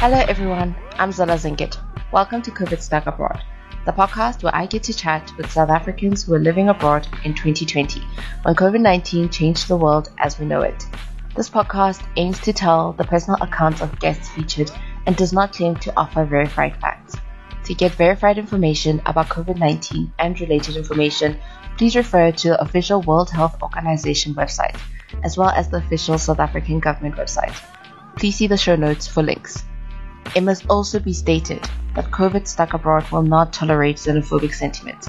Hello everyone, I'm Zola Zingit. Welcome to COVID Stuck Abroad, the podcast where I get to chat with South Africans who are living abroad in 2020 when COVID 19 changed the world as we know it. This podcast aims to tell the personal accounts of guests featured and does not claim to offer verified facts. To get verified information about COVID 19 and related information, please refer to the official World Health Organization website, as well as the official South African government website. Please see the show notes for links. It must also be stated that COVID Stuck Abroad will not tolerate xenophobic sentiments.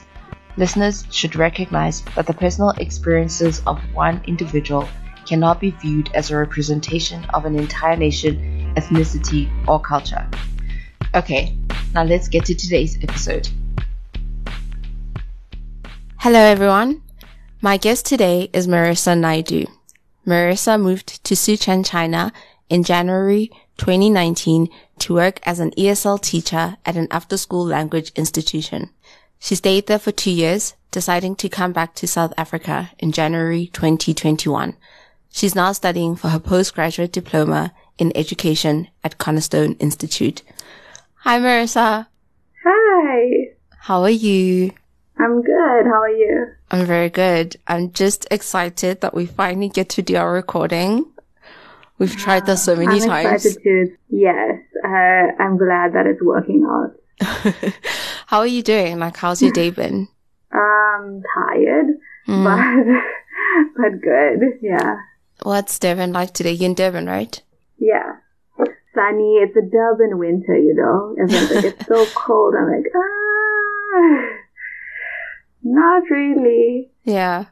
Listeners should recognize that the personal experiences of one individual cannot be viewed as a representation of an entire nation, ethnicity, or culture. Okay, now let's get to today's episode. Hello everyone. My guest today is Marissa Naidu. Marissa moved to Suqian, China in January 2019 to work as an ESL teacher at an after-school language institution. She stayed there for two years, deciding to come back to South Africa in January 2021. She's now studying for her postgraduate diploma in education at Cornerstone Institute. Hi, Marissa. Hi. How are you? I'm good. How are you? I'm very good. I'm just excited that we finally get to do our recording. We've tried this so many I'm times. excited to. Yes, uh, I'm glad that it's working out. How are you doing? Like, how's your day been? Um, tired, Mm. but but good. Yeah, What's Durban like today? You're in Durban, right? yeah. Sunny. It's a Durban winter, you know. Everyone's like, it's so cold. I'm like, ah, not really. Yeah.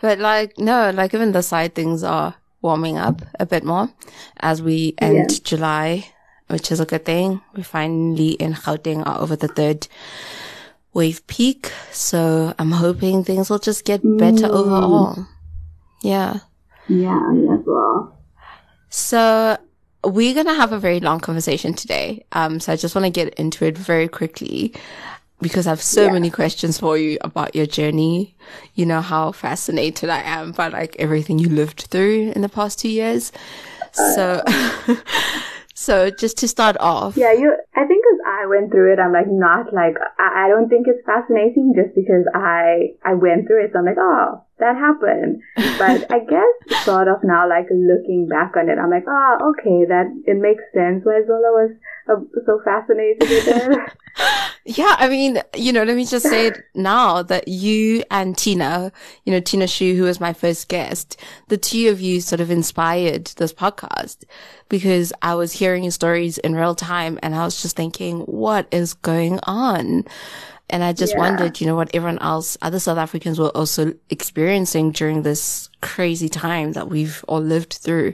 But like, no, like even the side things are warming up a bit more as we end Yeah. July, which is a good thing. We're finally in Gauteng are over the third wave peak. So I'm hoping things will just get better Mm. overall. Yeah. Yeah, as well. So we're going to have a very long conversation today. Um, so I just want to get into it very quickly because I have so Yeah. many questions for you about your journey. You know how fascinated I am by like everything you lived through in the past two years. So, so just to start off. Yeah, you. I think as I went through it, I'm like not like I, I don't think it's fascinating just because I I went through it. So I'm like, oh, that happened. But I guess sort of now, like looking back on it, I'm like, oh, okay, that it makes sense why Zola was uh, so fascinated with it. Yeah, I mean, you know, let me just say it now that you and Tina, you know, Tina Shu, who was my first guest, the two of you sort of inspired this podcast because I was hearing your stories in real time and I was just thinking, what is going on? And I just Yeah. wondered, you know, what everyone else, other South Africans were also experiencing during this crazy time that we've all lived through.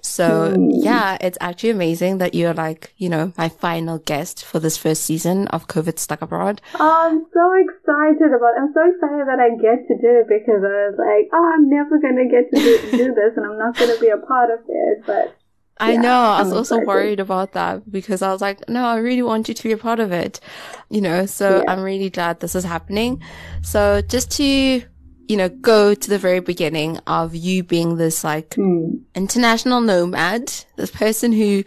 So hmm. yeah, it's actually amazing that you're like, you know, my final guest for this first season of COVID Stuck Abroad. Oh, I'm so excited about. I'm so excited that I get to do it because I was like, oh, I'm never gonna get to do, do this, and I'm not gonna be a part of it. But I Yeah, know. I was I'm also excited. worried about that because I was like, no, I really want you to be a part of it. You know, so Yeah. I'm really glad this is happening. So just to, you know, go to the very beginning of you being this like hmm. international nomad, this person who,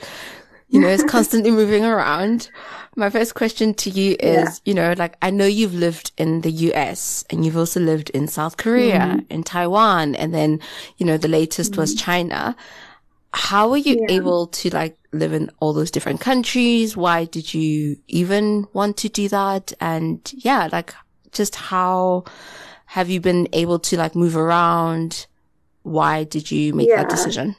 you know, is constantly moving around. My first question to you is, Yeah. you know, like I know you've lived in the US and you've also lived in South Korea, in Taiwan, and then, you know, the latest was China. How were you Yeah. able to like live in all those different countries? Why did you even want to do that? And yeah, like just how have you been able to like move around? Why did you make that decision?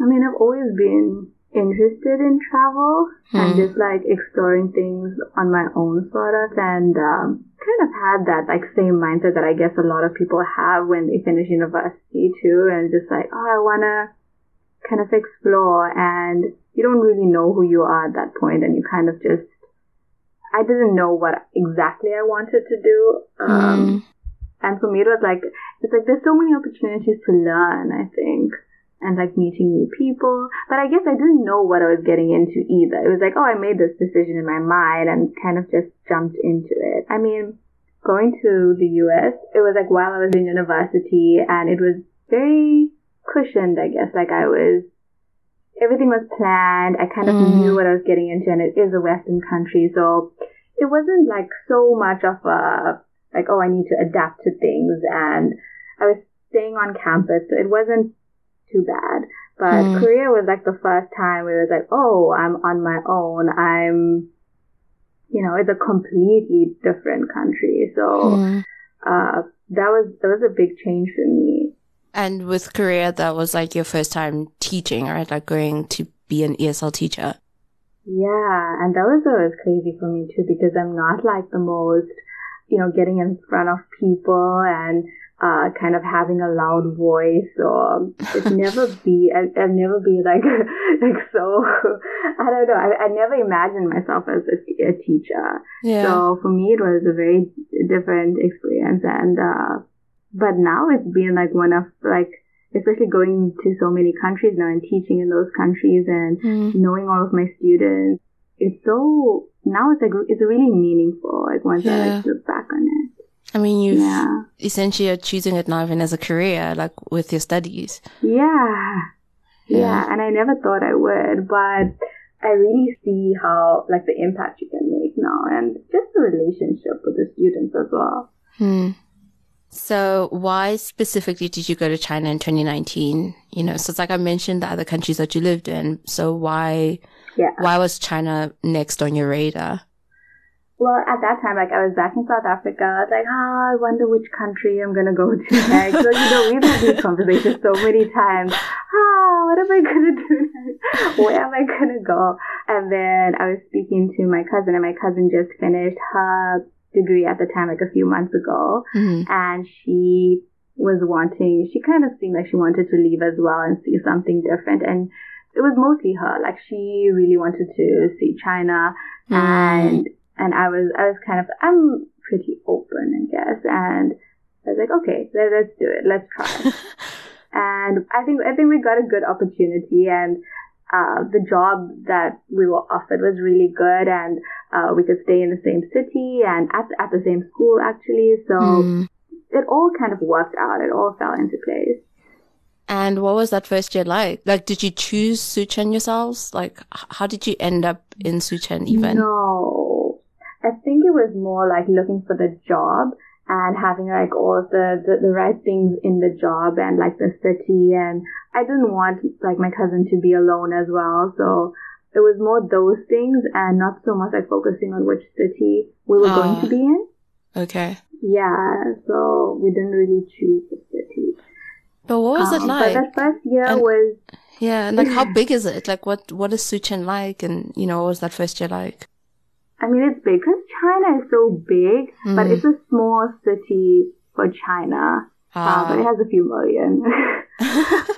I mean, I've always been interested in travel and Hmm. just like exploring things on my own, sort of, and um, kind of had that like same mindset that I guess a lot of people have when they finish university too, and just like, oh, I wanna kind of explore, and you don't really know who you are at that point, and you kind of just. I didn't know what exactly I wanted to do. Um, Mm. and for me, it was like, it's like there's so many opportunities to learn, I think, and like meeting new people. But I guess I didn't know what I was getting into either. It was like, oh, I made this decision in my mind and kind of just jumped into it. I mean, going to the US, it was like while I was in university and it was very cushioned, I guess. Like I was, everything was planned. I kind of mm. knew what I was getting into, and it is a Western country, so it wasn't like so much of a like oh I need to adapt to things, and I was staying on campus, so it wasn't too bad. But mm. Korea was like the first time where it was like oh I'm on my own. I'm you know it's a completely different country, so. Mm. Uh, that was that was a big change for me. And with Korea, that was like your first time teaching, right? Like going to be an ESL teacher. Yeah, and that was always crazy for me too because I'm not like the most, you know, getting in front of people and uh, kind of having a loud voice or it never be I, I've never be like like so I don't know I, I never imagined myself as a, a teacher yeah. so for me it was a very different experience and uh, but now it's been like one of like especially going to so many countries now and teaching in those countries and mm. knowing all of my students it's so now it's like it's really meaningful like once yeah. I like look back on it I mean you yeah. essentially are choosing it now even as a career like with your studies yeah. yeah yeah and I never thought I would but I really see how like the impact you can make now and just the relationship with the students as well. Hmm. So why specifically did you go to China in 2019? You know, so it's like I mentioned the other countries that you lived in. So why, yeah. why was China next on your radar? Well, at that time, like I was back in South Africa, I was like, ah, I wonder which country I'm gonna go to next. so you know, we've had these conversations so many times. Ah, what am I gonna do next? Where am I gonna go? And then I was speaking to my cousin, and my cousin just finished her degree at the time, like a few months ago. Mm-hmm. And she was wanting, she kind of seemed like she wanted to leave as well and see something different. And it was mostly her. Like she really wanted to see China mm. and, and I was, I was kind of, I'm pretty open, I guess. And I was like, okay, let, let's do it. Let's try. and I think, I think we got a good opportunity and, uh, the job that we were offered was really good and uh, we could stay in the same city and at, at the same school actually. So mm. it all kind of worked out. It all fell into place. And what was that first year like? Like, did you choose Suqian yourselves? Like, how did you end up in Suqian even? No, I think it was more like looking for the job and having like all the, the, the right things in the job and like the city and I didn't want like my cousin to be alone as well. So it was more those things and not so much like focusing on which city we were going to be in. Okay. Yeah, so we didn't really choose the city. But what was um, it like? But that first year and, was yeah, and like how big is it? Like what what is Suqian like? And you know, what was that first year like? I mean, it's big because China is so big, mm. but it's a small city for China. Uh, but it has a few million.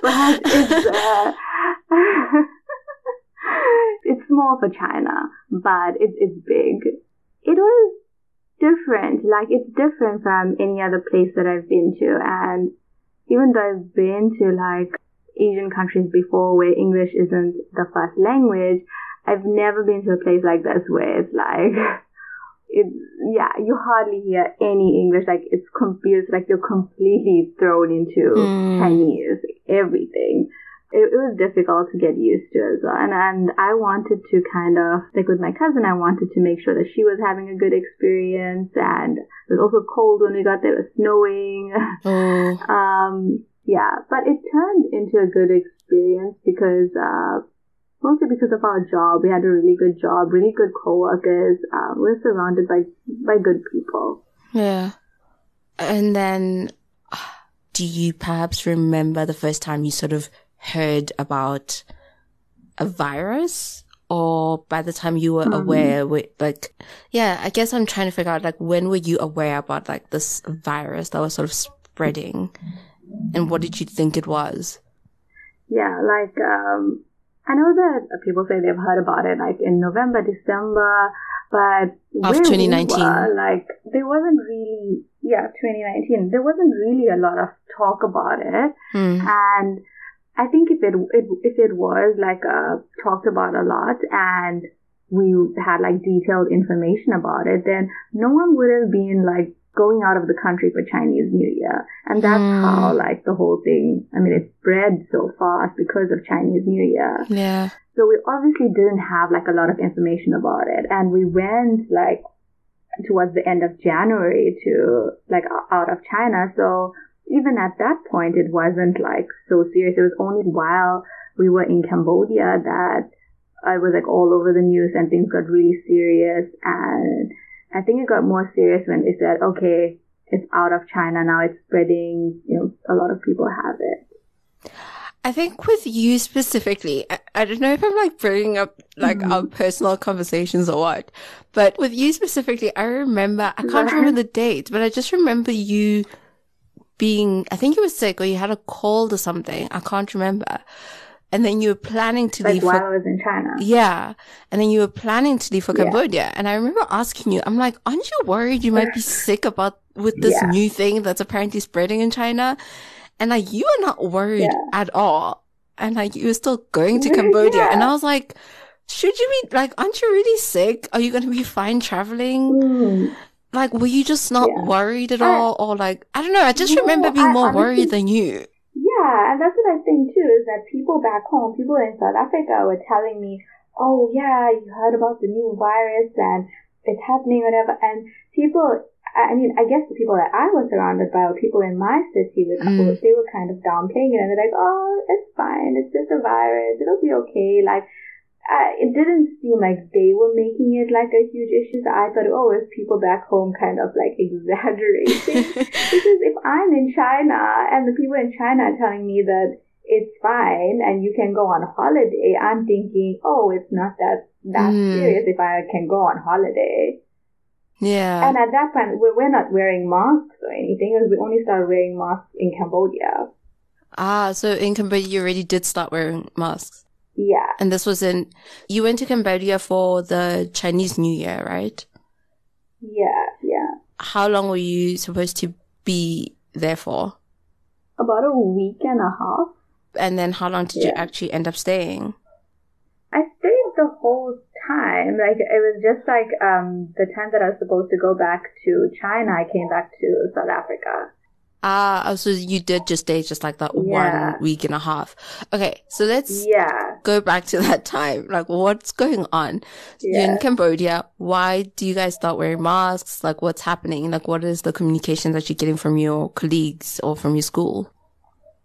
but it's uh, it's small for China, but it's it's big. It was different. Like it's different from any other place that I've been to, and even though I've been to like Asian countries before where English isn't the first language, I've never been to a place like this where it's like, it's, yeah, you hardly hear any English. Like it's confused, like you're completely thrown into mm. Chinese, everything. It, it, was difficult to get used to as well. And, and I wanted to kind of, like with my cousin, I wanted to make sure that she was having a good experience. And it was also cold when we got there. It was snowing. Oh. um, yeah, but it turned into a good experience because, uh, mostly because of our job. We had a really good job, really good coworkers. Uh, we're surrounded by by good people. Yeah. And then, do you perhaps remember the first time you sort of heard about a virus? Or by the time you were mm-hmm. aware, with, like, yeah, I guess I'm trying to figure out, like, when were you aware about, like, this virus that was sort of spreading? And what did you think it was? Yeah, like, um, I know that people say they've heard about it like in November, December, but of 2019, we were, like there wasn't really, yeah, 2019. There wasn't really a lot of talk about it, mm. and I think if it, it if it was like uh, talked about a lot and we had like detailed information about it, then no one would have been like going out of the country for Chinese New Year. And that's mm. how like the whole thing, I mean, it spread so fast because of Chinese New Year. Yeah. So we obviously didn't have like a lot of information about it. And we went like towards the end of January to like out of China. So even at that point, it wasn't like so serious. It was only while we were in Cambodia that I was like all over the news and things got really serious. And I think it got more serious when they said, okay, it's out of China now. It's spreading. You know, a lot of people have it. I think with you specifically, I, I, don't know if I'm like bringing up like mm. our personal conversations or what, but with you specifically, I remember, I can't remember the date, but I just remember you being, I think you were sick or you had a cold or something. I can't remember. And then you were planning to like leave while for, I was in China. Yeah. And then you were planning to leave for yeah. Cambodia. And I remember asking you, I'm like, aren't you worried you might be sick about with this yeah. new thing that's apparently spreading in China? And like, you are not worried yeah. at all. And like, you were still going to Cambodia. And I was like, should you be like, aren't you really sick? Are you going to be fine traveling? Mm. Like, were you just not yeah. worried at all? or like, I don't know. I just remember being I, more honestly, worried than you. Yeah. And that's what I think too, is that people back home, people in South Africa were telling me, oh yeah, you heard about the new virus and it's happening, whatever. And people I mean, I guess the people that I was surrounded by, or people in my city, were, mm. they were kind of downplaying it, and they're like, "Oh, it's fine. It's just a virus. It'll be okay." Like, uh, it didn't seem like they were making it like a huge issue. So I thought, oh, it's people back home kind of like exaggerating. because if I'm in China and the people in China are telling me that it's fine and you can go on holiday, I'm thinking, oh, it's not that that mm. serious if I can go on holiday. Yeah. And at that point, we're not wearing masks or anything. We only started wearing masks in Cambodia. Ah, so in Cambodia, you already did start wearing masks. Yeah. And this was in, you went to Cambodia for the Chinese New Year, right? Yeah, yeah. How long were you supposed to be there for? About a week and a half. And then how long did yeah. you actually end up staying? I stayed the whole time. Like it was just like um the time that I was supposed to go back to China, I came back to South Africa. Ah, uh, so you did just stay just like that yeah. one week and a half. Okay, so let's yeah go back to that time. Like, what's going on yeah. in Cambodia? Why do you guys start wearing masks? Like, what's happening? Like, what is the communication that you're getting from your colleagues or from your school?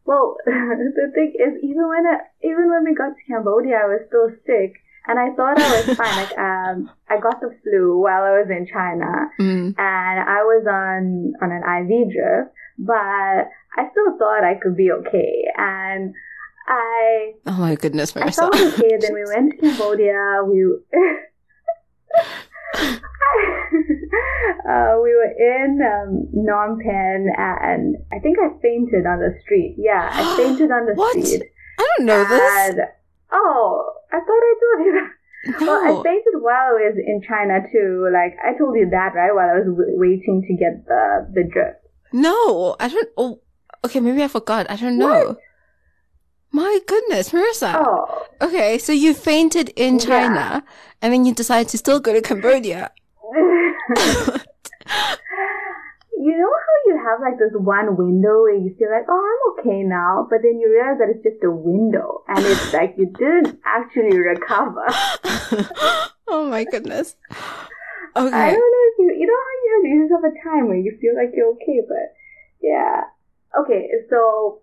Well, the thing is, even when I, even when we got to Cambodia, I was still sick and I thought I was fine. Like, um, I got the flu while I was in China, mm. and I was on on an IV drip, but I still thought I could be okay. And I oh my goodness. I felt okay. then we went to Cambodia. We uh, we were in um, Phnom Penh, and I think I fainted on the street. Yeah, I fainted on the what? street. I don't know and, this. Oh, I thought I told you that. No. Well, I fainted while I was in China too. Like I told you that, right? While I was w- waiting to get the the drip. No, I don't. Oh, okay, maybe I forgot. I don't know. What? My goodness, Marissa. Oh. Okay, so you fainted in China, yeah. and then you decided to still go to Cambodia. you know how you have like this one window where you feel like, oh, I'm okay now, but then you realize that it's just a window and it's like you didn't actually recover. oh my goodness. Okay. I don't know if you, you know how you have, you have a time where you feel like you're okay, but yeah. Okay, so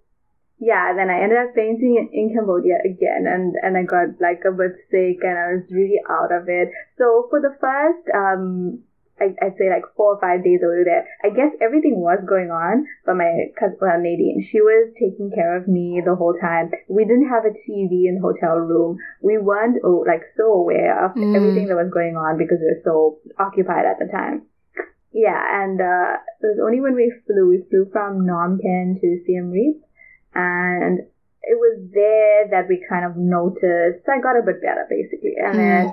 yeah, then I ended up painting in, Cambodia again and, and I got like a bit sick and I was really out of it. So for the first, um, I, I'd say like four or five days over there. I guess everything was going on, but my cousin, well, Nadine, she was taking care of me the whole time. We didn't have a TV in the hotel room. We weren't oh, like so aware of mm. everything that was going on because we were so occupied at the time. Yeah, and uh, it was only when we flew. We flew from Phnom Penh to Siem Reap, and it was there that we kind of noticed. So I got a bit better basically, and mm. then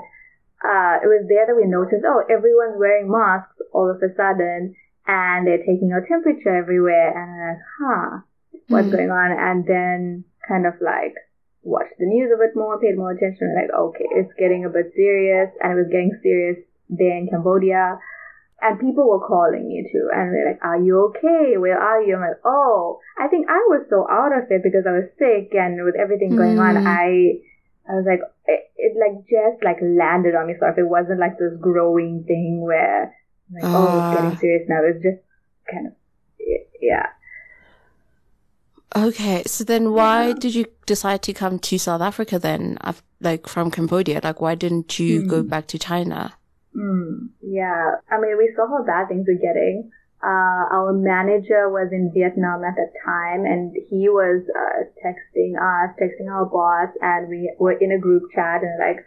uh, it was there that we noticed, oh, everyone's wearing masks all of a sudden, and they're taking our temperature everywhere, and I'm like, huh, what's mm. going on? And then kind of like watched the news a bit more, paid more attention, like, okay, it's getting a bit serious, and it was getting serious there in Cambodia. And people were calling me too, and they're like, "Are you okay? Where are you?" I'm like, "Oh, I think I was so out of it because I was sick and with everything going mm. on, hmm. I." I was like, it, it like just like landed on me. So if it wasn't like this growing thing where like, uh. oh, it's getting ah. serious now. It's just kind of, yeah. Okay, so then why yeah. did you decide to come to South Africa then, like from Cambodia? Like, why didn't you mm. go back to China? Mm, yeah, I mean, we saw how bad things were getting. Uh, our manager was in Vietnam at the time and he was uh, texting us, texting our boss, and we were in a group chat and like,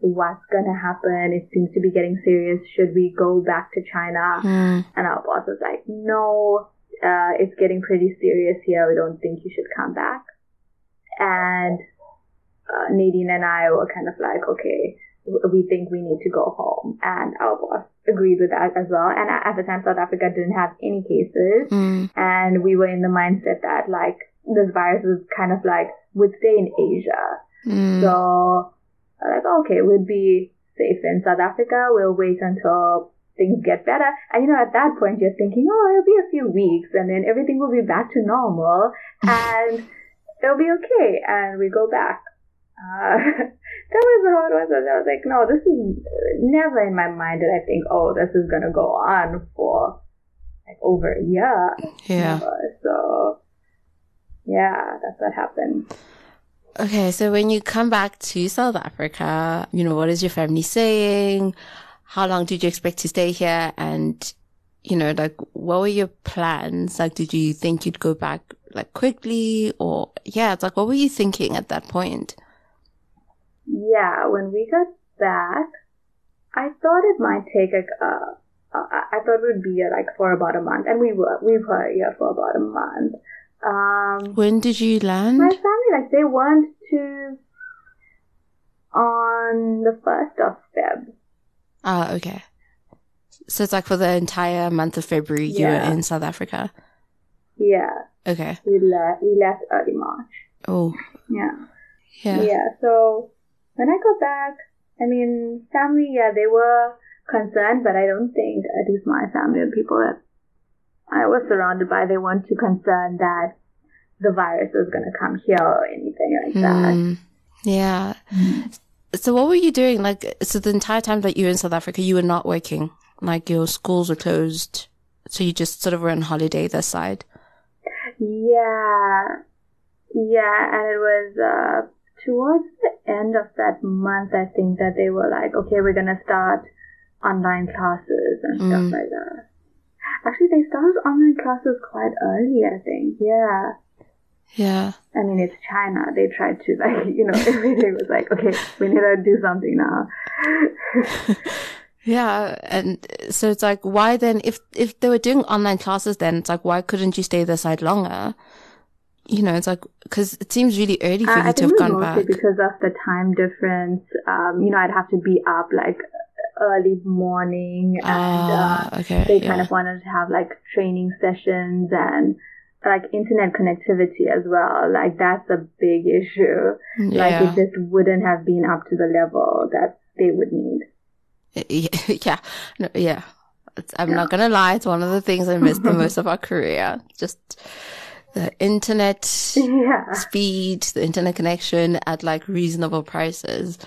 what's gonna happen? It seems to be getting serious. Should we go back to China? Mm. And our boss was like, no, uh, it's getting pretty serious here. We don't think you should come back. And uh, Nadine and I were kind of like, okay, we think we need to go home. And our boss agreed with that as well. And at the time, South Africa didn't have any cases. Mm. And we were in the mindset that like this virus was kind of like would stay in Asia. Mm. So like, okay, we'd be safe in South Africa. We'll wait until things get better. And you know, at that point, you're thinking, oh, it'll be a few weeks and then everything will be back to normal and it'll be okay. And we go back. Uh, that was how it was. I was like, no, this is never in my mind did I think, oh, this is going to go on for like over a year. Yeah. Never. So, yeah, that's what happened. Okay, so when you come back to South Africa, you know, what is your family saying? How long did you expect to stay here? And, you know, like, what were your plans? Like, did you think you'd go back like quickly or, yeah, it's like, what were you thinking at that point? Yeah, when we got back, I thought it might take like, uh, uh thought it would be uh, like for about a month, and we were we were here for about a month. Um, when did you land? My family, like, they went to on the first of Feb. Ah, okay. So it's like for the entire month of February, yeah. you were in South Africa. Yeah. Okay. We left. We left early March. Oh. Yeah. Yeah. Yeah. So when I got back, I mean, family, yeah, they were concerned, but I don't think, at least my family and people that I was surrounded by, they weren't too concerned that the virus was going to come here or anything like that. Mm, yeah. Mm. So what were you doing? Like, so the entire time that you were in South Africa, you were not working. Like your schools were closed. So you just sort of were on holiday this side. Yeah. Yeah. And it was, uh, towards the end of that month, I think that they were like, okay, we're going to start online classes and mm. stuff like that. Actually, they started online classes quite early, I think. Yeah. Yeah. I mean, it's China. They tried to, like, you know, everything was like, okay, we need to do something now. yeah. And so it's like, why then, if, if they were doing online classes, then it's like, why couldn't you stay this side longer? You know, it's like, cause it seems really early for uh, you to have gone back. because of the time difference. Um, you know, I'd have to be up like early morning and ah, uh, okay, they kind of wanted to have like training sessions and like internet connectivity as well. Like that's a big issue. Yeah. Like it just wouldn't have been up to the level that they would need. Yeah. No, yeah. I'm yeah. not going to lie. It's one of the things I miss the most of our career. Just the internet yeah. speed, the internet connection at like reasonable prices.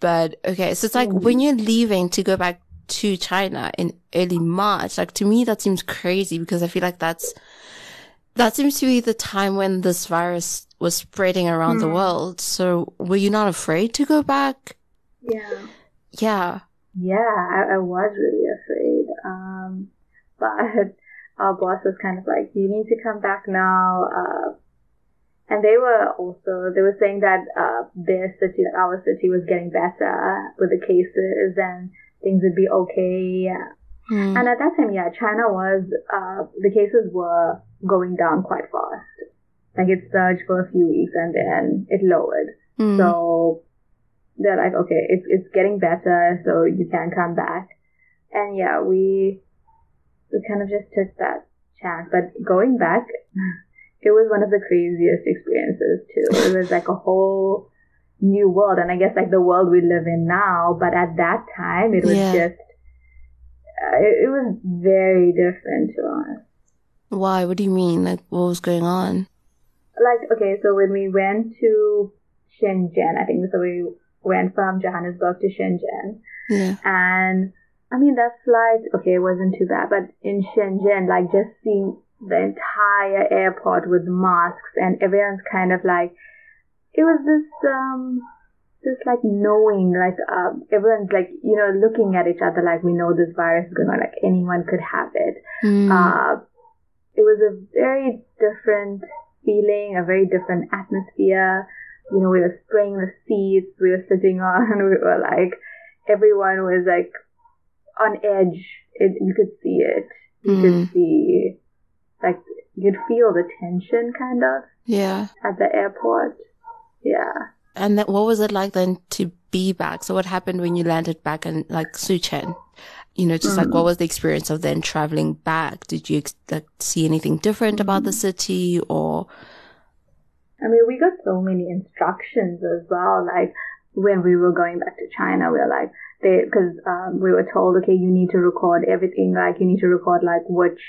But okay, so it's like mm. when you're leaving to go back to China in early March, like to me, that seems crazy because I feel like that's, that seems to be the time when this virus was spreading around mm. the world. So were you not afraid to go back? Yeah. Yeah. Yeah, I, I was really afraid. Um, but our boss was kind of like, you need to come back now. Uh, and they were also, they were saying that, uh, their city, our city was getting better with the cases and things would be okay. Mm. And at that time, yeah, China was, uh, the cases were going down quite fast. Like it surged for a few weeks and then it lowered. Mm. So they're like, okay, it's, it's getting better, so you can come back. And yeah, we, we kind of just took that chance. But going back, it was one of the craziest experiences too. It was like a whole new world. And I guess like the world we live in now, but at that time it was yeah. just, uh, it, it was very different to us. Why? What do you mean? Like, what was going on? Like, okay, so when we went to Shenzhen, I think so we went from Johannesburg to Shenzhen. Yeah. And I mean, that flight, okay, it wasn't too bad, but in Shenzhen, like just seeing the entire airport with masks and everyone's kind of like, it was this, um, just like knowing, like, um, everyone's like, you know, looking at each other like we know this virus is going on, like anyone could have it. Mm. Uh, it was a very different feeling, a very different atmosphere. You know, we were spraying the seats we were sitting on. We were like, everyone was like on edge. It, you could see it. You Mm. could see, like, you'd feel the tension kind of yeah. at the airport. Yeah. And then what was it like then to be back? So what happened when you landed back in like Suqian? You know, just like what was the experience of then traveling back? Did you like see anything different about the city or? I mean, we got so many instructions as well. Like when we were going back to China, we were like, they, cause, um, we were told, okay, you need to record everything. Like you need to record like which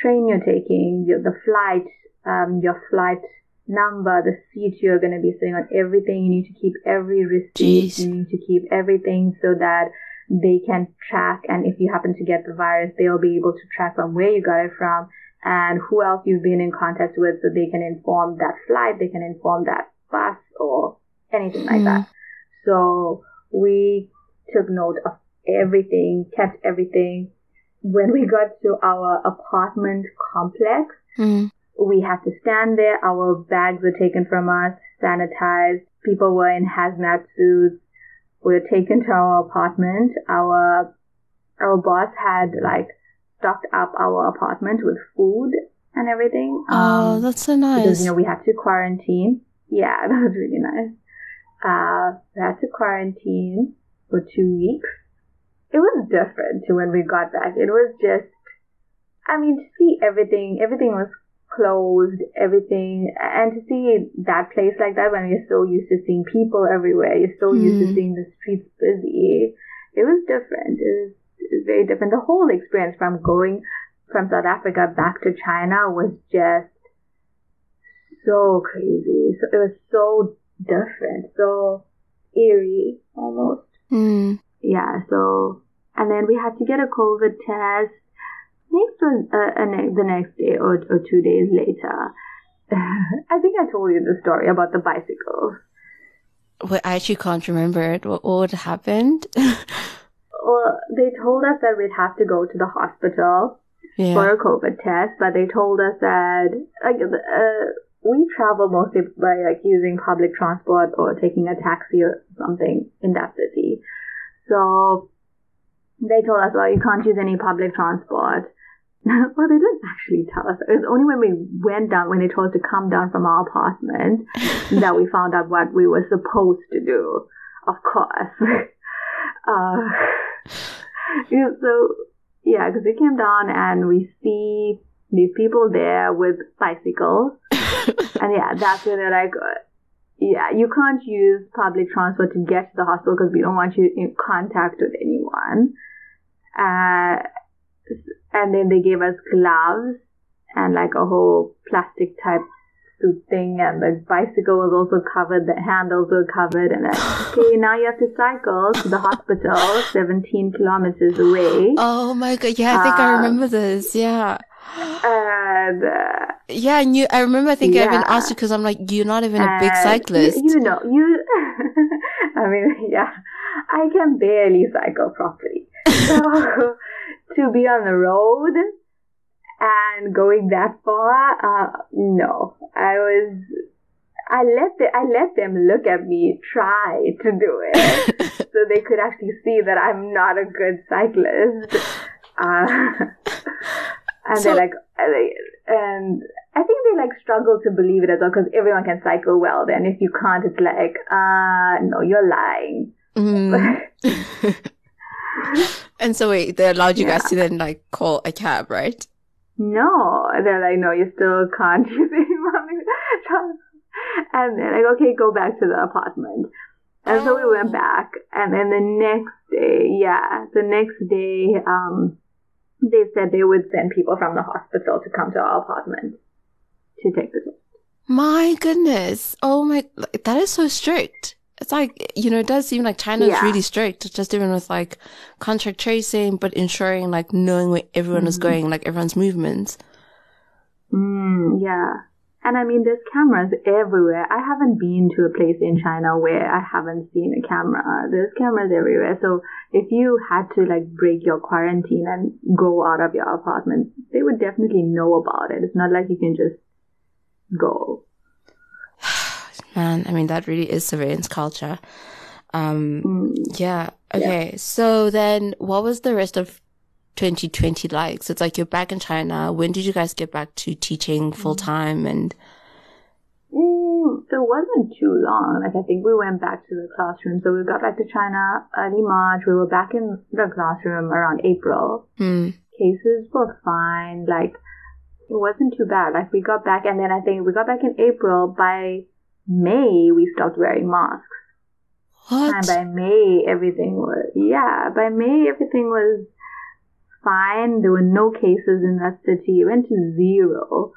train you're taking, your, the flight, um, your flight number, the seat you're going to be sitting on, everything. You need to keep every receipt. Jeez. You need to keep everything so that they can track. And if you happen to get the virus, they'll be able to track from where you got it from and who else you've been in contact with so they can inform that flight, they can inform that bus or anything like Hmm. that. So we took note of everything, kept everything. When we got to our apartment complex, Mm. we had to stand there. Our bags were taken from us, sanitized. People were in hazmat suits. We were taken to our apartment. Our our boss had like stocked up our apartment with food and everything. Oh, Um, that's so nice. because you know we had to quarantine. Yeah, that was really nice. Uh, we had to quarantine for two weeks. It was different to when we got back. It was just, I mean, to see everything, everything was closed, everything, and to see that place like that when you're so used to seeing people everywhere, you're so used to Mm. seeing the streets busy. It was different. It was, it was very different. The whole experience from going from South Africa back to China was just so crazy. So it was so different, so eerie almost. Mm. Yeah. So and then we had to get a COVID test. Next was uh, uh, ne- the next day or, or two days later. I think I told you the story about the bicycles. Wait, I actually can't remember it. What, what happened? Well, they told us that we'd have to go to the hospital yeah. for a COVID test, but they told us that like uh, we travel mostly by like using public transport or taking a taxi or something in that city. So they told us, well, you can't use any public transport. well, they didn't actually tell us. It was only when we went down, when they told us to come down from our apartment, that we found out what we were supposed to do. Of course. uh, yeah, so yeah, because we came down and we see these people there with bicycles, and yeah, that's when they're like, uh, yeah, you can't use public transport to get to the hospital because we don't want you in contact with anyone. Uh, and then they gave us gloves and like a whole plastic type suit thing, and the bicycle was also covered, the handles were covered, and then, okay, now you have to cycle to the hospital, 17 kilometers away. Oh my god! Yeah, I think I Uh, remember this. Yeah, And, uh, yeah. And you, I remember. I think I even Yeah. asked you because I'm like, you're not even a big cyclist. You, you know, you, I mean, yeah, I can barely cycle properly. So, to be on the road and going that far, uh, no, I was, I let the, I let them look at me try to do it so they could actually see that I'm not a good cyclist. Uh, and So- they're like, uh, and I think they like struggle to believe it as well because everyone can cycle well. Then if you can't, it's like, uh, no, you're lying. Mm. and so wait, they allowed you guys to then like call a cab, right? No, they're like, no, you still can't use any public. And they're like, okay, go back to the apartment. And so we Oh. went back, and then the next day, yeah, the next day, um, they said they would send people from the hospital to come to our apartment to take the test. My goodness. Oh my, that is so strict. It's like, you know, it does seem like China is Yeah. really strict, just even with like contact tracing, but ensuring like knowing where everyone is Mhm. going, like everyone's movements. Mm, yeah. And I mean, there's cameras everywhere. I haven't been to a place in China where I haven't seen a camera. There's cameras everywhere. So if you had to like break your quarantine and go out of your apartment, they would definitely know about it. It's not like you can just go. Man, I mean, that really is surveillance culture. Um, Mm. yeah. Okay. So then what was the rest of 2020 like? So it's like you're back in China. When did you guys get back to teaching full time? And Mm, so it wasn't too long. Like I think we went back to the classroom. So we got back to China early March. We were back in the classroom around April. hmm, cases were fine. Like it wasn't too bad. Like we got back, and then I think we got back in April. By May, we stopped wearing masks. what? And by May, everything was yeah. By May, everything was fine. There were no cases in that city. It went to zero,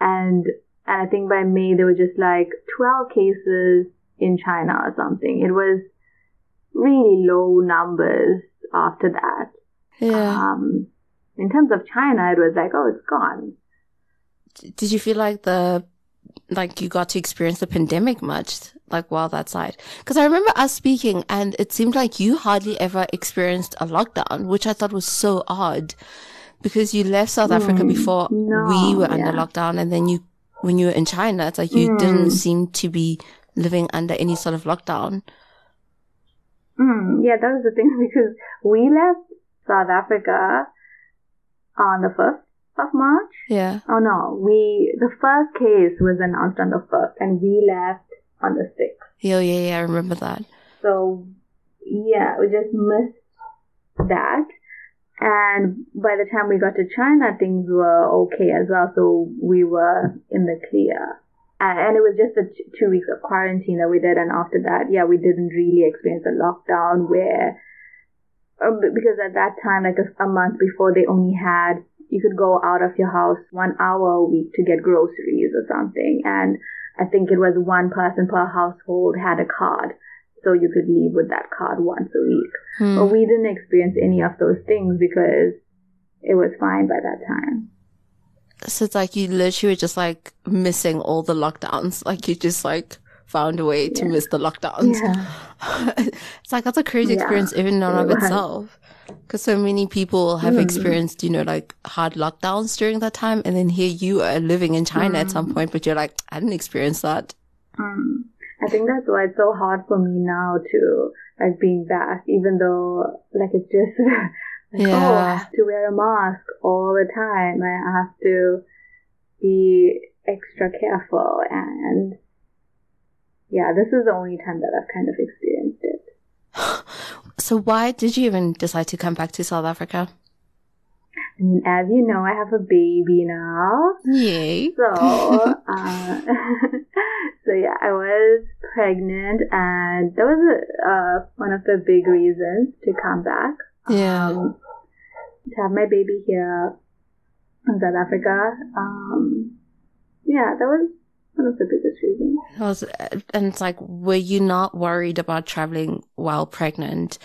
and and I think by May there were just like twelve cases in China or something. It was really low numbers after that. yeah. Um, in terms of China, it was like, oh, it's gone. did you feel like the like you got to experience the pandemic much like while that side because i remember us speaking and it seemed like you hardly ever experienced a lockdown which i thought was so odd because you left south africa Mm, before no, we were under yeah. lockdown and then you when you were in china it's like you Mm. didn't seem to be living under any sort of lockdown Mm, yeah, that was the thing because we left South Africa on the 1st of March. yeah Oh no, we, the first case was announced on the 1st and we left on the 6th. yeah yeah yeah i remember that So yeah, we just missed that. And by the time we got to China, things were okay as well. So we were in the clear. And, and it was just the t- two weeks of quarantine that we did. And after that, yeah, we didn't really experience a lockdown where, um, because at that time, like a, a month before, they only had, you could go out of your house one hour a week to get groceries or something. And I think it was one person per household had a card. So you could leave with that card once a week. Hmm. But we didn't experience any of those things because it was fine by that time. so it's like you literally were just like missing all the lockdowns like you just like found a way to Yeah. miss the lockdowns Yeah. it's like that's a crazy Yeah, experience even in and of itself. Because so many people have Mm. experienced, you know, like hard lockdowns during that time. And then here you are living in China at Mm. some point, but you're like, I didn't experience that. Mm. I think that's why it's so hard for me now to like being back, even though like it's just like, oh, I have to wear a mask all the time. I have to be extra careful and yeah, this is the only time that I've kind of experienced it. So why did you even decide to come back to South Africa? I mean, as you know, I have a baby now. Yay. So, uh, so yeah, I was pregnant, and that was uh, one of the big reasons to come back. Yeah. Um, to have my baby here in South Africa. Um, yeah, that was one of the biggest reasons. It was, and it's like, were you not worried about traveling while pregnant,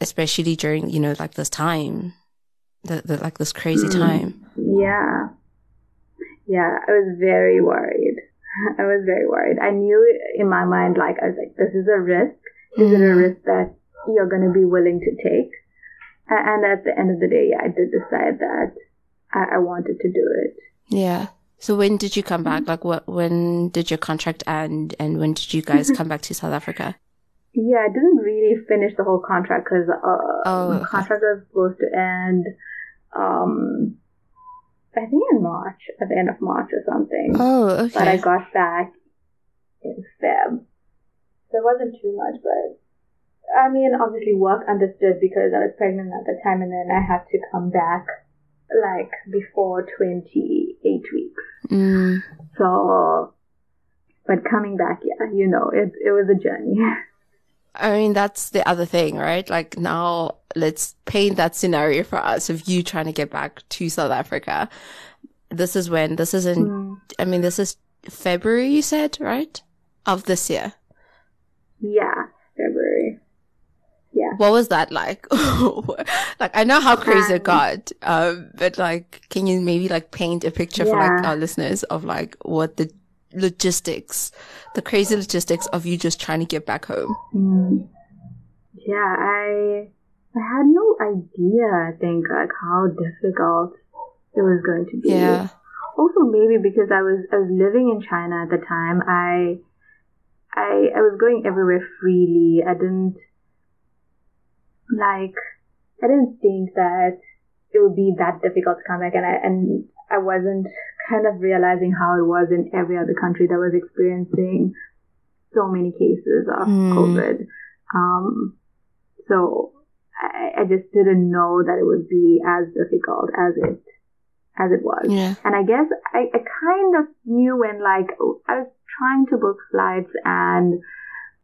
especially during, you know, like this time, the, the like this crazy Mm. time? Yeah. Yeah, I was very worried. I was very worried. I knew in my mind, like, I was like, this is a risk. Is it a Mm. risk that you're going to be willing to take? And at the end of the day, yeah, I did decide that I, I wanted to do it. Yeah. So when did you come back? Like, what? When did your contract end, and when did you guys come back to South Africa? Yeah, I didn't really finish the whole contract because uh, Oh, the okay. contract was supposed to end, um, I think in March, at the end of March or something. Oh, okay. But I got back in Feb. So it wasn't too much, but I mean, obviously work understood because I was pregnant at the time and then I had to come back like before 28 weeks. Mm, So, but coming back, yeah, you know, it, it was a journey. I mean, that's the other thing, right? Like now let's paint that scenario for us of you trying to get back to South Africa. This is when, this is in, mm. I mean, this is February, you said, right? Of this year. Yeah. Yeah. What was that like? like, I know how crazy um, it got, um, but like, can you maybe like paint a picture yeah. for like our listeners of like what the logistics, the crazy logistics of you just trying to get back home? Mm. Yeah, I, I had no idea, I think, like how difficult it was going to be. Yeah. Also, maybe because I was I was living in China at the time, I I I was going everywhere freely. I didn't like I didn't think that it would be that difficult to come back, and I and I wasn't kind of realizing how it was in every other country that was experiencing so many cases of mm. COVID. Um, so I, I just didn't know that it would be as difficult as it as it was. Yeah. And I guess I, I kind of knew when like I was trying to book flights and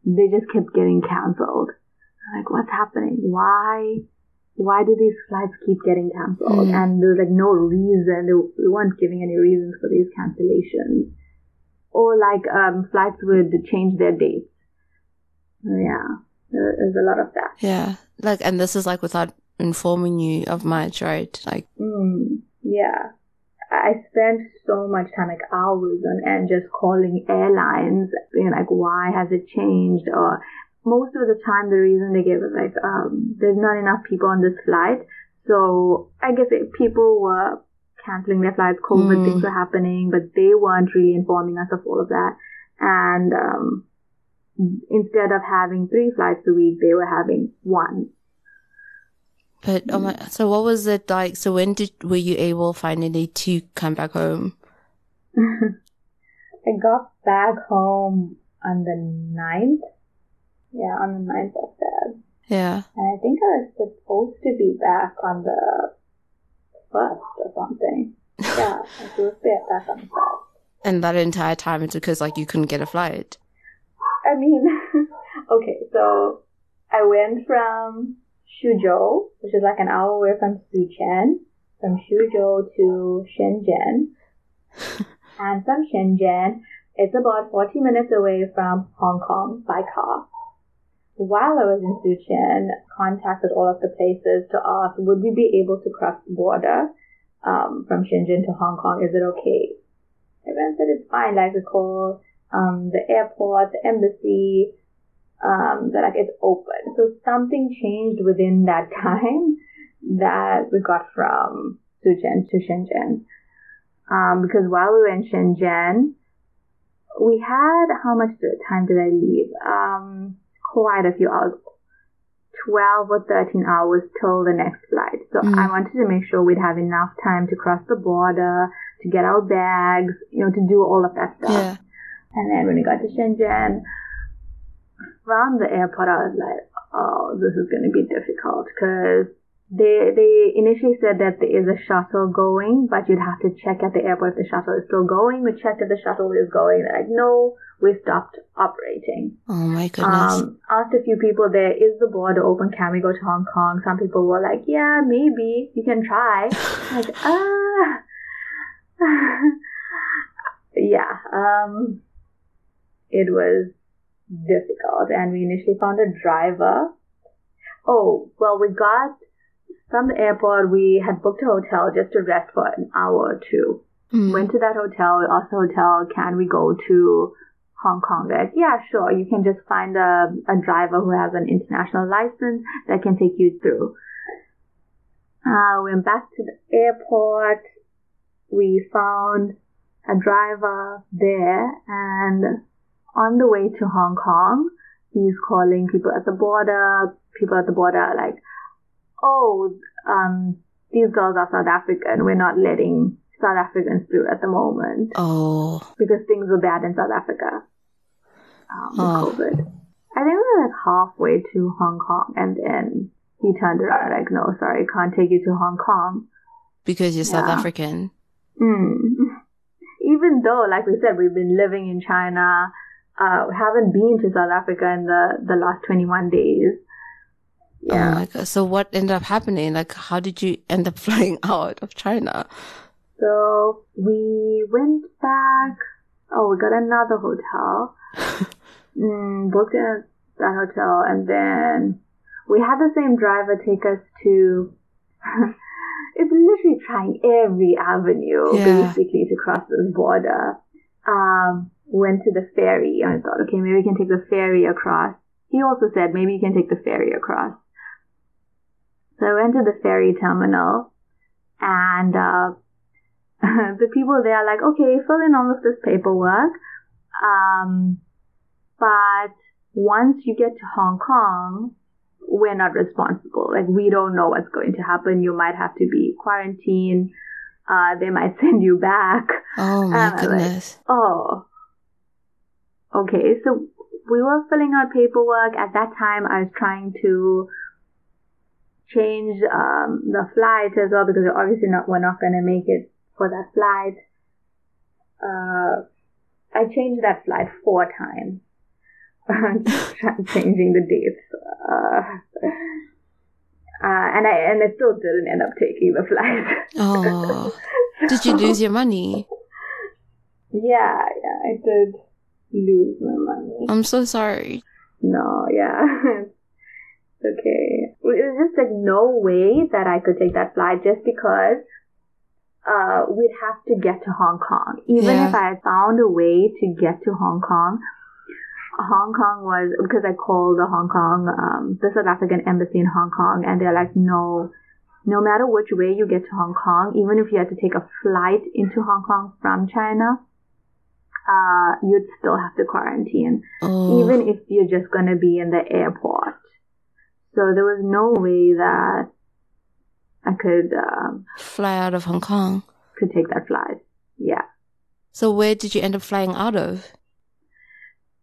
they just kept getting cancelled. Like, what's happening? Why? Why do these flights keep getting cancelled? Mm. And there's like no reason. They weren't giving any reasons for these cancellations. Or like um, flights would change their dates. Yeah, there's a lot of that. Yeah, like, and this is like without informing you of much, right? Like, mm, yeah. I spent so much time, like hours on end, just calling airlines, being like, why has it changed? Or most of the time, the reason they give is like, um, there's not enough people on this flight. So I guess it, people were canceling their flights, COVID mm. things were happening, but they weren't really informing us of all of that. And, um, instead of having three flights a week, they were having one. But oh my, so what was it like? So when did were you able finally to come back home? I got back home on the 9th. Yeah, on the 9th of Feb. Yeah. And I think I was supposed to be back on the 1st or something. Yeah, I was supposed to be back on the 1st. And that entire time it's because like you couldn't get a flight. I mean, okay, so I went from Suzhou, which is like an hour away from Suqian, from Suzhou to Shenzhen. and from Shenzhen, it's about 40 minutes away from Hong Kong by car. While I was in Suqian, contacted all of the places to ask, would we be able to cross the border um, from Shenzhen to Hong Kong? Is it okay? Everyone said it's fine. Like we call um, the airport, the embassy, um, that like it's open. So something changed within that time that we got from Suqian to Shenzhen. Um, because while we were in Shenzhen, we had, how much time did I leave? Um, quite a few hours. 12 or 13 hours till the next flight. So mm. I wanted to make sure we'd have enough time to cross the border, to get our bags, you know, to do all of that stuff. Yeah. And then when we got to Shenzhen, from the airport, I was like, oh, this is going to be difficult because they they initially said that there is a shuttle going, but you'd have to check at the airport if the shuttle is still going. We checked if the shuttle is going. They're like, no, we stopped operating. Oh my goodness. Um, asked a few people there, is the border open? Can we go to Hong Kong? Some people were like, yeah, maybe you can try. like, ah, yeah. Um, it was difficult and we initially found a driver. Oh, well, we got from the airport, we had booked a hotel just to rest for an hour or two. Mm. Went to that hotel, we asked the hotel, can we go to Hong Kong? They're yeah, sure. You can just find a, a driver who has an international license that can take you through. Uh, went back to the airport. We found a driver there and on the way to Hong Kong, he's calling people at the border. People at the border are like, oh, um, these girls are South African. We're not letting South Africans through at the moment. Oh. Because things were bad in South Africa. Um, oh. COVID. I think we were like halfway to Hong Kong and then he turned around like, no, sorry, can't take you to Hong Kong. Because you're yeah. South African. Mm. Even though, like we said, we've been living in China uh, haven't been to South Africa in the, the last 21 days. Yeah. Oh my god. So what ended up happening? Like, how did you end up flying out of China? So we went back. Oh, we got another hotel. mm, booked at that hotel, and then we had the same driver take us to. it's literally trying every avenue yeah. basically to cross this border. Um, went to the ferry and I thought, okay, maybe we can take the ferry across. He also said maybe you can take the ferry across. So I went to the ferry terminal and uh, the people there are like, okay, fill in all of this paperwork. Um, but once you get to Hong Kong, we're not responsible. Like we don't know what's going to happen. You might have to be quarantined. Uh, they might send you back. Oh my goodness. Like, oh. Okay, so we were filling out paperwork. At that time, I was trying to change um, the flight as well because obviously not we're not going to make it for that flight. Uh, I changed that flight four times, changing the dates, uh, uh, and I and I still didn't end up taking the flight. oh, did you lose your money? Yeah, yeah, I did lose my money. I'm so sorry. No, yeah. it's okay. It was just like no way that I could take that flight just because uh, we'd have to get to Hong Kong. Even yeah. if I had found a way to get to Hong Kong, Hong Kong was, because I called the Hong Kong, um, the South African embassy in Hong Kong and they're like, no, no matter which way you get to Hong Kong, even if you had to take a flight into Hong Kong from China, uh, you'd still have to quarantine, oh. even if you're just going to be in the airport. So there was no way that I could um, fly out of Hong Kong. Could take that flight. Yeah. So where did you end up flying out of?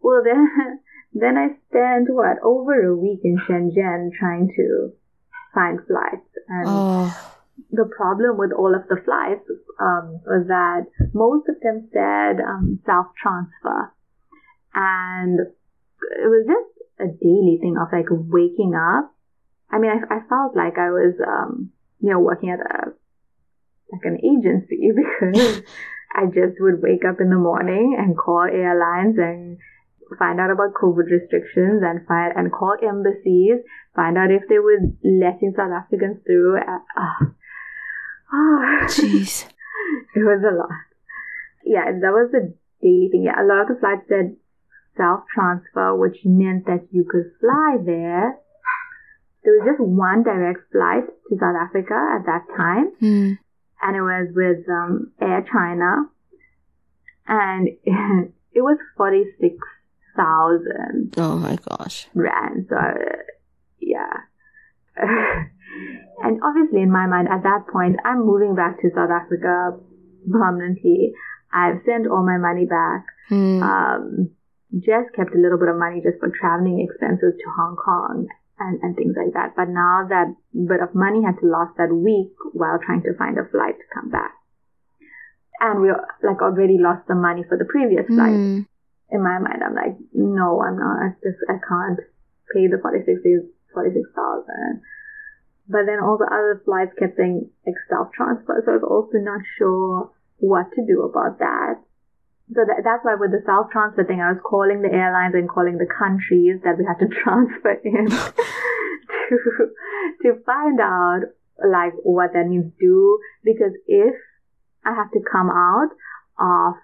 Well, then, then I spent what over a week in Shenzhen trying to find flights, and oh. the problem with all of the flights um, was that most of them said um, self transfer, and it was just a daily thing of like waking up. I mean, I, I felt like I was, um, you know, working at a, like an agency because I just would wake up in the morning and call airlines and find out about COVID restrictions and find, and call embassies, find out if they were letting South Africans through. Uh, oh, jeez. it was a lot. Yeah, that was the daily thing. Yeah, a lot of the flights said self transfer, which meant that you could fly there. There was just one direct flight to South Africa at that time, mm. and it was with um, Air China, and it, it was forty six thousand. Oh my gosh! Rand. So yeah. and obviously, in my mind, at that point, I'm moving back to South Africa permanently. I've sent all my money back. Mm. Um, just kept a little bit of money just for traveling expenses to Hong Kong and, and things like that. But now that bit of money had to last that week while trying to find a flight to come back. And we like already lost the money for the previous flight. Mm. In my mind, I'm like, no, I'm not. I just, I can't pay the 46 days, 46,000. But then all the other flights kept saying like self transfer. So I was also not sure what to do about that so that, that's why with the self transfer thing, I was calling the airlines and calling the countries that we had to transfer in to to find out like what that means do because if I have to come out of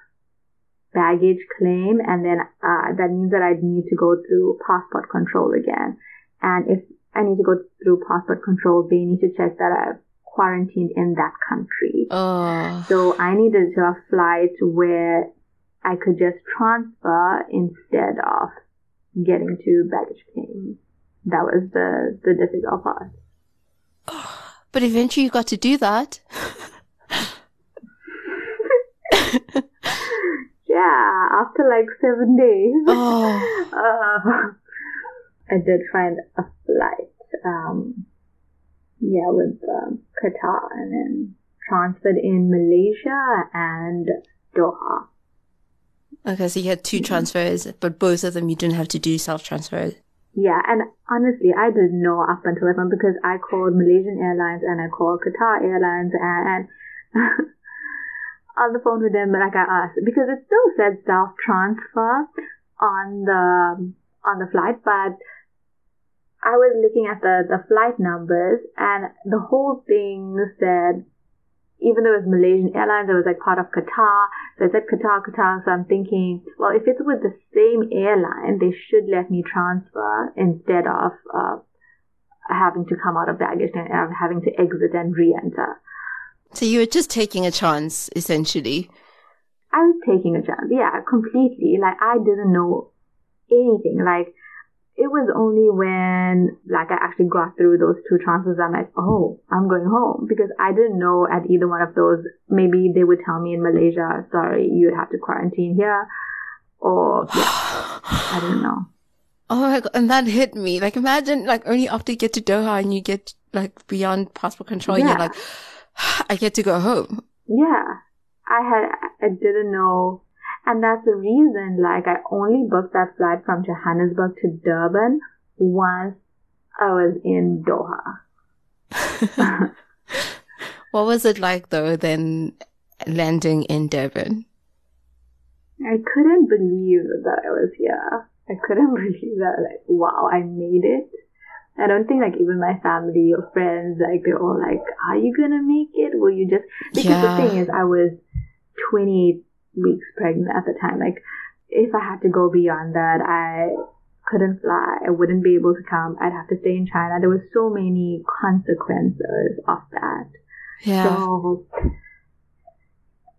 baggage claim and then uh, that means that I need to go through passport control again. And if I need to go through passport control, they need to check that I've quarantined in that country. Oh. So I needed to fly to where I could just transfer instead of getting to baggage claim. That was the, the difficult part. But eventually you got to do that. yeah, after like seven days. Oh. Uh, I did find a flight, um, yeah, with um, Qatar and then transferred in Malaysia and Doha. Okay, so you had two mm-hmm. transfers, but both of them you didn't have to do self transfers. Yeah, and honestly, I didn't know up until that point because I called Malaysian Airlines and I called Qatar Airlines and, and on the phone with them, like I asked, because it still said self transfer on the on the flight, but I was looking at the the flight numbers and the whole thing said even though it was Malaysian Airlines, it was like part of Qatar. So I said Qatar, Qatar. So I'm thinking, well, if it's with the same airline, they should let me transfer instead of uh, having to come out of baggage and uh, having to exit and re-enter. So you were just taking a chance, essentially. I was taking a chance, yeah, completely. Like I didn't know anything. Like it was only when like I actually got through those two transfers I'm like, oh, I'm going home because I didn't know at either one of those. Maybe they would tell me in Malaysia, sorry, you would have to quarantine here, or yeah, I didn't know. Oh my god, and that hit me. Like imagine like only after you get to Doha and you get like beyond passport control, yeah. you're like, I get to go home. Yeah, I had I didn't know and that's the reason, like, I only booked that flight from Johannesburg to Durban once I was in Doha. what was it like, though, then landing in Durban? I couldn't believe that I was here. I couldn't believe that, like, wow, I made it. I don't think like even my family or friends, like they're all like, are you gonna make it? Will you just, because yeah. the thing is I was 28 weeks pregnant at the time. Like, if I had to go beyond that, I couldn't fly. I wouldn't be able to come. I'd have to stay in China. There were so many consequences of that. Yeah. So,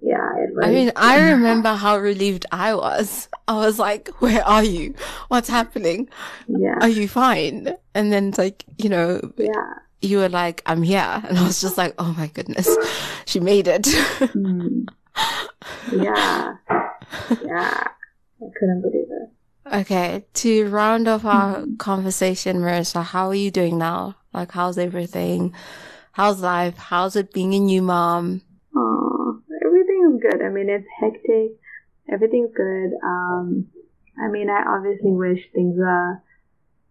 yeah, I mean, I remember how relieved I was. I was like, where are you? What's happening? Yeah. Are you fine? And then it's like, you know, yeah. you were like, I'm here. And I was just like, oh my goodness, she made it. mm yeah. Yeah. I couldn't believe it. Okay. To round off our mm-hmm. conversation, Marissa, how are you doing now? Like, how's everything? How's life? How's it being a new mom? Oh, everything's good. I mean, it's hectic. Everything's good. Um, I mean, I obviously wish things were,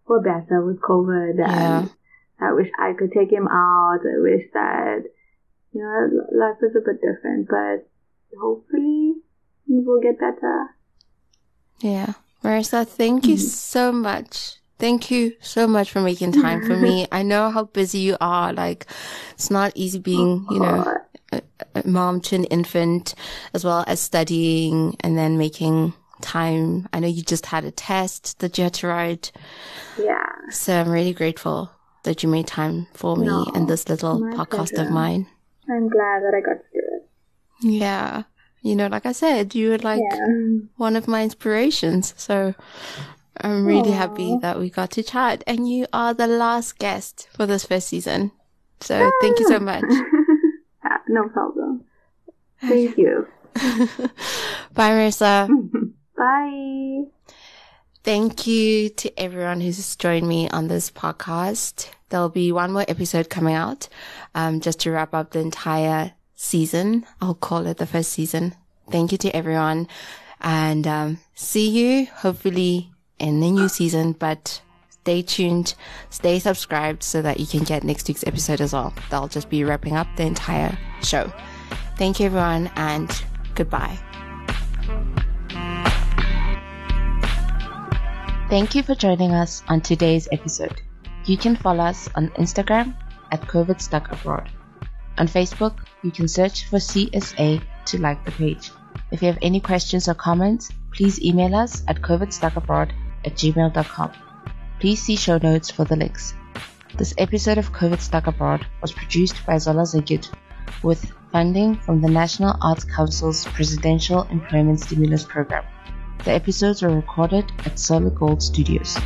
were better with COVID. Yeah. I wish I could take him out. I wish that, you know, life was a bit different, but hopefully we will get better. Yeah. Marissa, thank you mm-hmm. so much. Thank you so much for making time for me. I know how busy you are. Like, it's not easy being, you know, a, a mom to an infant as well as studying and then making time. I know you just had a test that you had to write. Yeah. So I'm really grateful that you made time for me no, and this little podcast pleasure. of mine. I'm glad that I got to do it. Yeah. You know, like I said, you were like yeah. one of my inspirations. So I'm really Aww. happy that we got to chat and you are the last guest for this first season. So ah. thank you so much. no problem. Thank you. Bye, Marissa. Bye. Thank you to everyone who's joined me on this podcast. There'll be one more episode coming out, um, just to wrap up the entire season. I'll call it the first season. Thank you to everyone and um, see you hopefully in the new season. But stay tuned, stay subscribed so that you can get next week's episode as well. They'll just be wrapping up the entire show. Thank you, everyone, and goodbye. Thank you for joining us on today's episode. You can follow us on Instagram at COVID Stuck Abroad. On Facebook, you can search for CSA to like the page. If you have any questions or comments, please email us at covidstuckabroad at gmail.com. Please see show notes for the links. This episode of COVID Stuck Abroad was produced by Zola Zegit with funding from the National Arts Council's Presidential Employment Stimulus Program. The episodes were recorded at Solar Gold Studios.